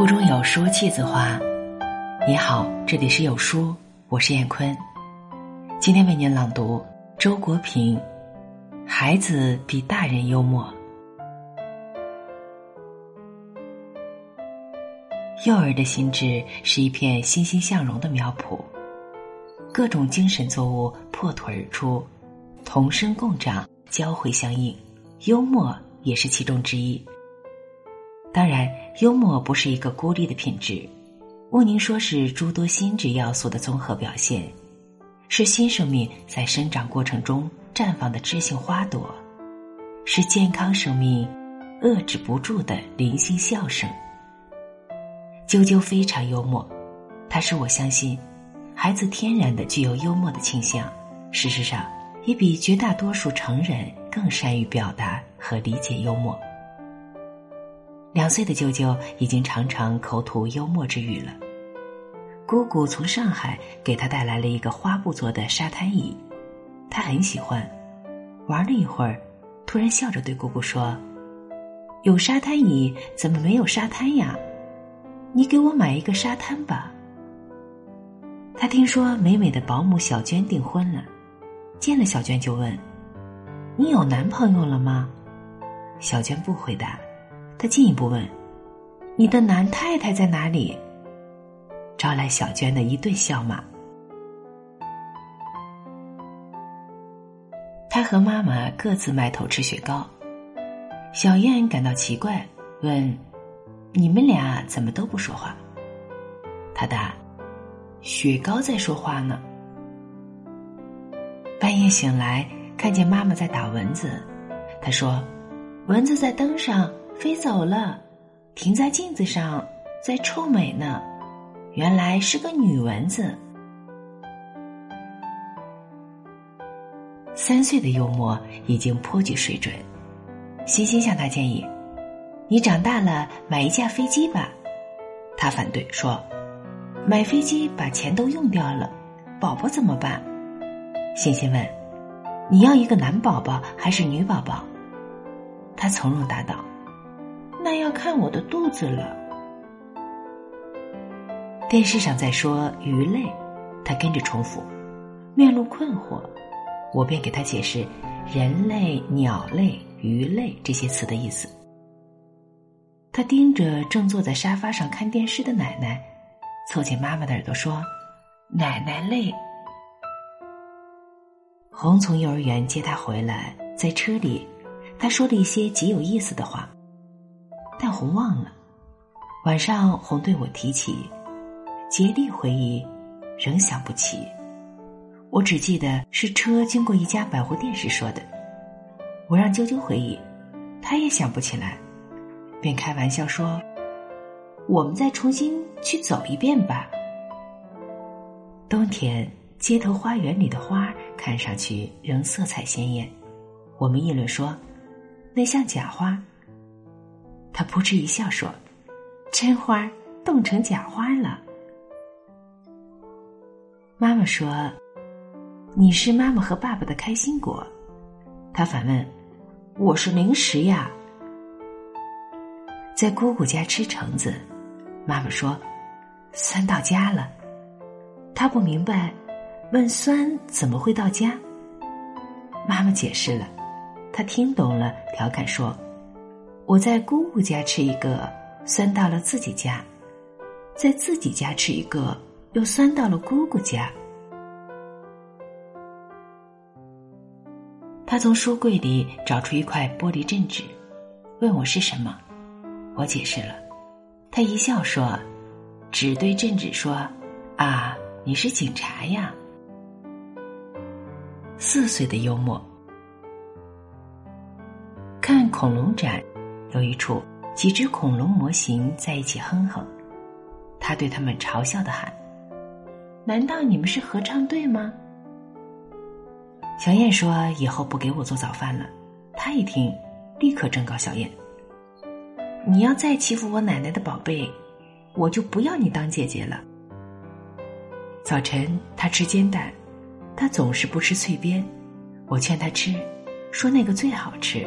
腹中有书气自华。你好，这里是有书，我是燕坤。今天为您朗读周国平《孩子比大人幽默》。幼儿的心智是一片欣欣向荣的苗圃，各种精神作物破土而出，同生共长，交汇相应，幽默也是其中之一。当然，幽默不是一个孤立的品质，毋宁说是诸多心智要素的综合表现，是新生命在生长过程中绽放的知性花朵，是健康生命遏制不住的零星笑声。啾啾非常幽默，它使我相信，孩子天然的具有幽默的倾向，事实上，也比绝大多数成人更善于表达和理解幽默。两岁的舅舅已经常常口吐幽默之语了。姑姑从上海给他带来了一个花布做的沙滩椅，他很喜欢。玩了一会儿，突然笑着对姑姑说：“有沙滩椅，怎么没有沙滩呀？你给我买一个沙滩吧。”他听说美美的保姆小娟订婚了，见了小娟就问：“你有男朋友了吗？”小娟不回答。他进一步问：“你的男太太在哪里？”招来小娟的一顿笑骂。他和妈妈各自埋头吃雪糕，小燕感到奇怪，问：“你们俩怎么都不说话？”他答：“雪糕在说话呢。”半夜醒来，看见妈妈在打蚊子，他说：“蚊子在灯上。”飞走了，停在镜子上，在臭美呢。原来是个女蚊子。三岁的幽默已经颇具水准。欣欣向他建议：“你长大了买一架飞机吧。”他反对说：“买飞机把钱都用掉了，宝宝怎么办？”欣欣问：“你要一个男宝宝还是女宝宝？”他从容答道。那要看我的肚子了。电视上在说鱼类，他跟着重复，面露困惑。我便给他解释人类、鸟类、鱼类这些词的意思。他盯着正坐在沙发上看电视的奶奶，凑近妈妈的耳朵说：“奶奶累。”红从幼儿园接他回来，在车里，他说了一些极有意思的话。但红忘了，晚上红对我提起，竭力回忆，仍想不起。我只记得是车经过一家百货店时说的。我让啾啾回忆，他也想不起来，便开玩笑说：“我们再重新去走一遍吧。”冬天街头花园里的花看上去仍色彩鲜艳，我们议论说：“那像假花。”他扑哧一笑说：“真花冻成假花了。”妈妈说：“你是妈妈和爸爸的开心果。”他反问：“我是零食呀。”在姑姑家吃橙子，妈妈说：“酸到家了。”他不明白，问酸怎么会到家？妈妈解释了，他听懂了，调侃说。我在姑姑家吃一个，酸到了自己家；在自己家吃一个，又酸到了姑姑家。他从书柜里找出一块玻璃镇纸，问我是什么。我解释了，他一笑说：“纸对镇纸说，啊，你是警察呀。”四岁的幽默，看恐龙展。有一处，几只恐龙模型在一起哼哼，他对他们嘲笑的喊：“难道你们是合唱队吗？”小燕说：“以后不给我做早饭了。”他一听，立刻正告小燕：“你要再欺负我奶奶的宝贝，我就不要你当姐姐了。”早晨他吃煎蛋，他总是不吃脆边，我劝他吃，说那个最好吃。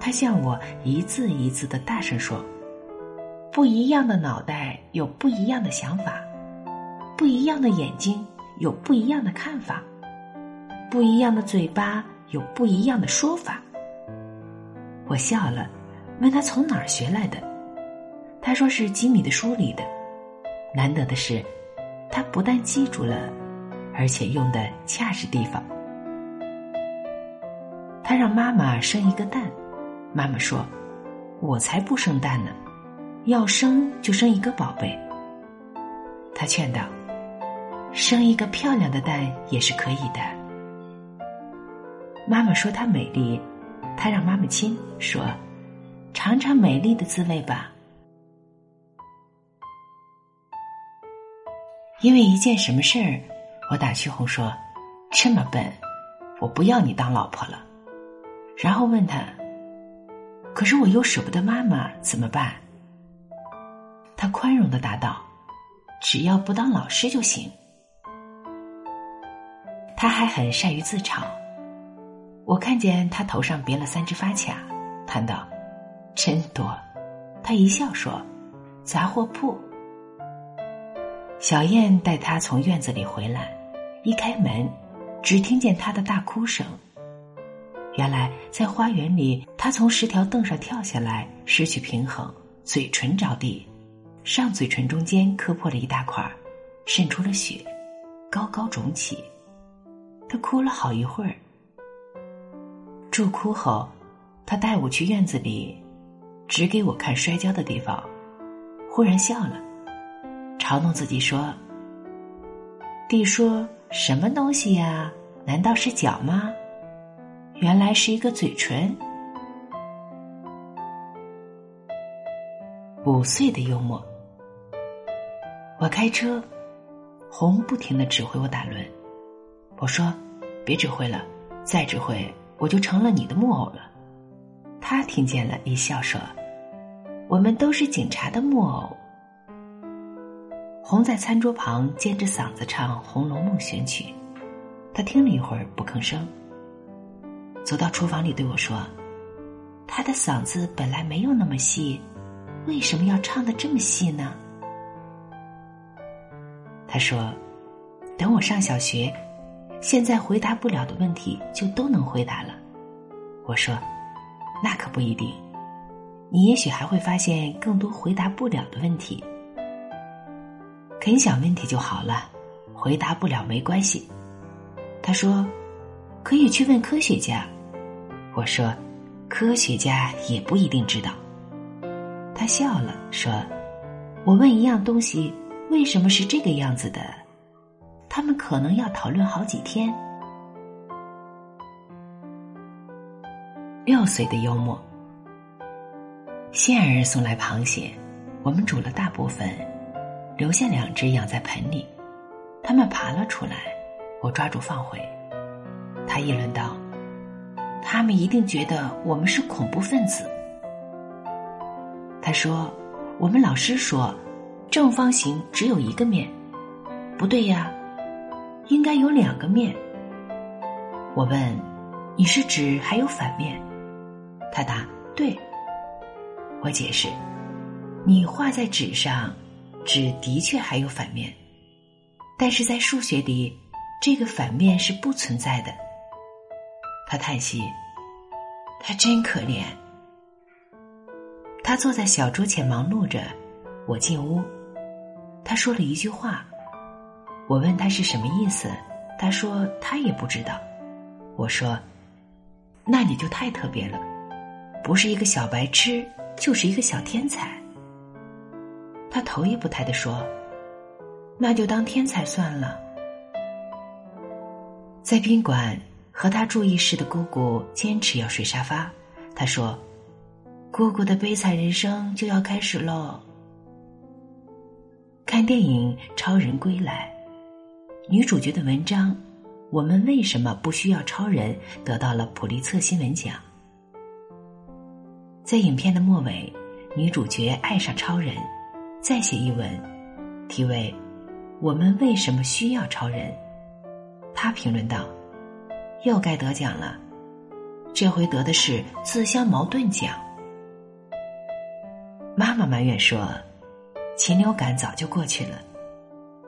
他向我一字一字的大声说：“不一样的脑袋有不一样的想法，不一样的眼睛有不一样的看法，不一样的嘴巴有不一样的说法。我笑了，问他从哪儿学来的，他说是吉米的书里的。难得的是，他不但记住了，而且用的恰是地方。他让妈妈生一个蛋，妈妈说：“我才不生蛋呢，要生就生一个宝贝。”他劝道：“生一个漂亮的蛋也是可以的。”妈妈说她美丽，他让妈妈亲，说：“尝尝美丽的滋味吧。”因为一件什么事儿，我打趣红说：“这么笨，我不要你当老婆了。”然后问他：“可是我又舍不得妈妈，怎么办？”他宽容的答道：“只要不当老师就行。”他还很善于自嘲。我看见他头上别了三只发卡，谈道：“真多。”他一笑说：“杂货铺。”小燕带他从院子里回来，一开门，只听见他的大哭声。原来在花园里，他从十条凳上跳下来，失去平衡，嘴唇着地，上嘴唇中间磕破了一大块，渗出了血，高高肿起。他哭了好一会儿，住哭后，他带我去院子里，指给我看摔跤的地方，忽然笑了，嘲弄自己说：“弟说什么东西呀？难道是脚吗？”原来是一个嘴唇。五岁的幽默。我开车，红不停的指挥我打轮。我说：“别指挥了，再指挥我就成了你的木偶了。”他听见了，一笑说：“我们都是警察的木偶。”红在餐桌旁尖着嗓子唱《红楼梦》选曲，他听了一会儿不吭声。走到厨房里对我说：“他的嗓子本来没有那么细，为什么要唱的这么细呢？”他说：“等我上小学，现在回答不了的问题就都能回答了。”我说：“那可不一定，你也许还会发现更多回答不了的问题。肯想问题就好了，回答不了没关系。”他说：“可以去问科学家。”我说：“科学家也不一定知道。”他笑了，说：“我问一样东西为什么是这个样子的，他们可能要讨论好几天。”六岁的幽默。仙儿送来螃蟹，我们煮了大部分，留下两只养在盆里。它们爬了出来，我抓住放回。他议论道。他们一定觉得我们是恐怖分子。他说：“我们老师说，正方形只有一个面，不对呀，应该有两个面。”我问：“你是指还有反面？”他答：“对。”我解释：“你画在纸上，纸的确还有反面，但是在数学里，这个反面是不存在的。”他叹息：“他真可怜。”他坐在小桌前忙碌着。我进屋，他说了一句话。我问他是什么意思，他说他也不知道。我说：“那你就太特别了，不是一个小白痴，就是一个小天才。”他头也不抬的说：“那就当天才算了。”在宾馆。和他住一室的姑姑坚持要睡沙发，他说：“姑姑的悲惨人生就要开始喽。”看电影《超人归来》，女主角的文章《我们为什么不需要超人》得到了普利策新闻奖。在影片的末尾，女主角爱上超人，再写一文，题为《我们为什么需要超人》。她评论道。又该得奖了，这回得的是自相矛盾奖。妈妈埋怨说：“禽流感早就过去了，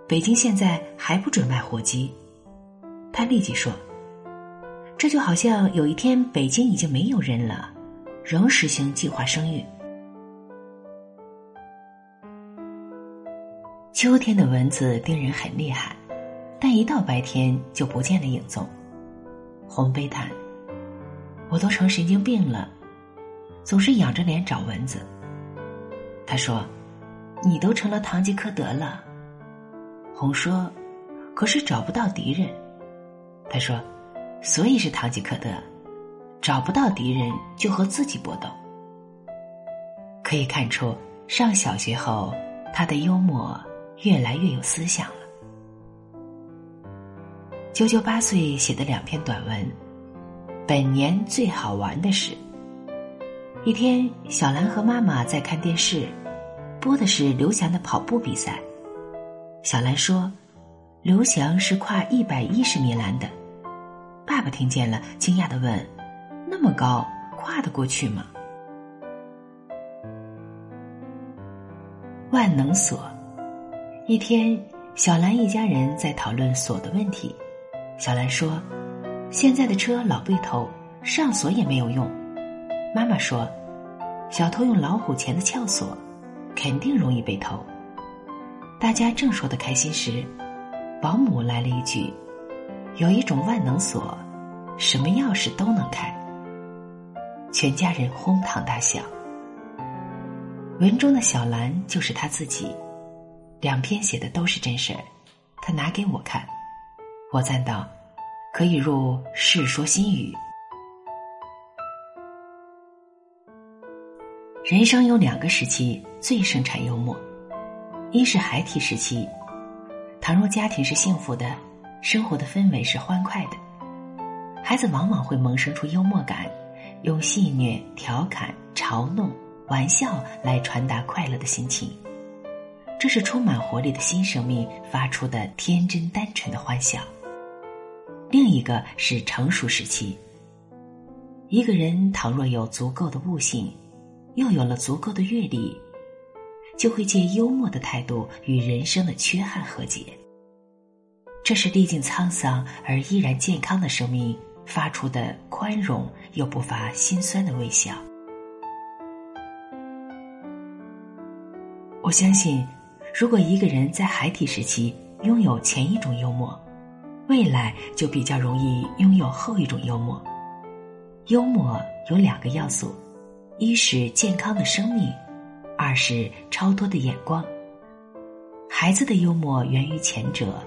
北京现在还不准卖火鸡。他立即说：“这就好像有一天北京已经没有人了，仍实行计划生育。”秋天的蚊子叮人很厉害，但一到白天就不见了影踪。红悲叹：“我都成神经病了，总是仰着脸找蚊子。”他说：“你都成了堂吉诃德了。”红说：“可是找不到敌人。”他说：“所以是堂吉诃德，找不到敌人就和自己搏斗。”可以看出，上小学后他的幽默越来越有思想。啾啾八岁写的两篇短文，本年最好玩的是，一天小兰和妈妈在看电视。播的是刘翔的跑步比赛。小兰说：“刘翔是跨一百一十米栏的。”爸爸听见了，惊讶的问：“那么高，跨得过去吗？”万能锁。一天，小兰一家人在讨论锁的问题。小兰说：“现在的车老被偷，上锁也没有用。”妈妈说：“小偷用老虎钳的撬锁。”肯定容易被偷。大家正说的开心时，保姆来了一句：“有一种万能锁，什么钥匙都能开。”全家人哄堂大笑。文中的小兰就是他自己，两篇写的都是真事儿。他拿给我看，我赞道：“可以入《世说新语》。”人生有两个时期最生产幽默，一是孩提时期，倘若家庭是幸福的，生活的氛围是欢快的，孩子往往会萌生出幽默感，用戏谑、调侃、嘲弄、玩笑来传达快乐的心情，这是充满活力的新生命发出的天真单纯的欢笑。另一个是成熟时期，一个人倘若有足够的悟性。又有了足够的阅历，就会借幽默的态度与人生的缺憾和解。这是历尽沧桑而依然健康的生命发出的宽容又不乏心酸的微笑。我相信，如果一个人在孩提时期拥有前一种幽默，未来就比较容易拥有后一种幽默。幽默有两个要素。一是健康的生命，二是超脱的眼光。孩子的幽默源于前者，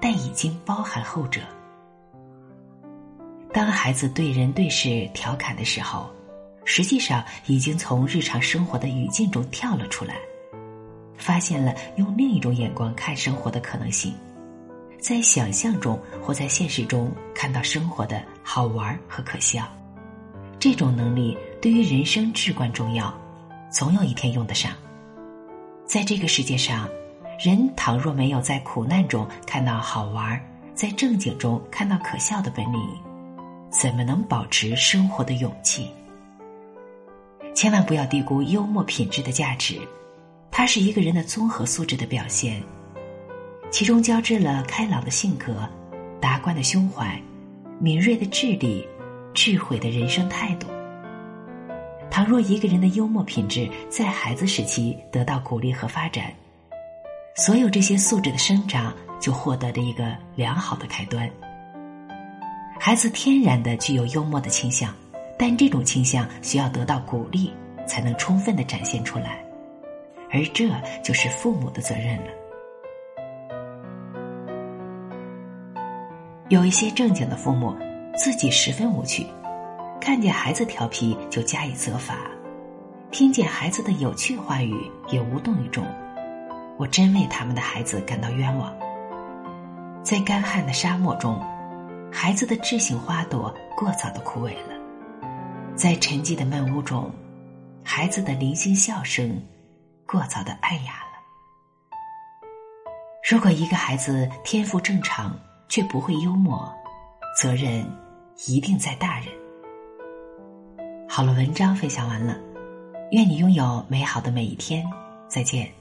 但已经包含后者。当孩子对人对事调侃的时候，实际上已经从日常生活的语境中跳了出来，发现了用另一种眼光看生活的可能性，在想象中或在现实中看到生活的好玩和可笑。这种能力。对于人生至关重要，总有一天用得上。在这个世界上，人倘若没有在苦难中看到好玩，在正经中看到可笑的本领，怎么能保持生活的勇气？千万不要低估幽默品质的价值，它是一个人的综合素质的表现，其中交织了开朗的性格、达观的胸怀、敏锐的智力、智慧的人生态度。倘若一个人的幽默品质在孩子时期得到鼓励和发展，所有这些素质的生长就获得了一个良好的开端。孩子天然的具有幽默的倾向，但这种倾向需要得到鼓励才能充分的展现出来，而这就是父母的责任了。有一些正经的父母，自己十分无趣。看见孩子调皮就加以责罚，听见孩子的有趣话语也无动于衷，我真为他们的孩子感到冤枉。在干旱的沙漠中，孩子的智性花朵过早的枯萎了；在沉寂的闷屋中，孩子的零星笑声过早的暗哑了。如果一个孩子天赋正常却不会幽默，责任一定在大人。好了，文章分享完了，愿你拥有美好的每一天，再见。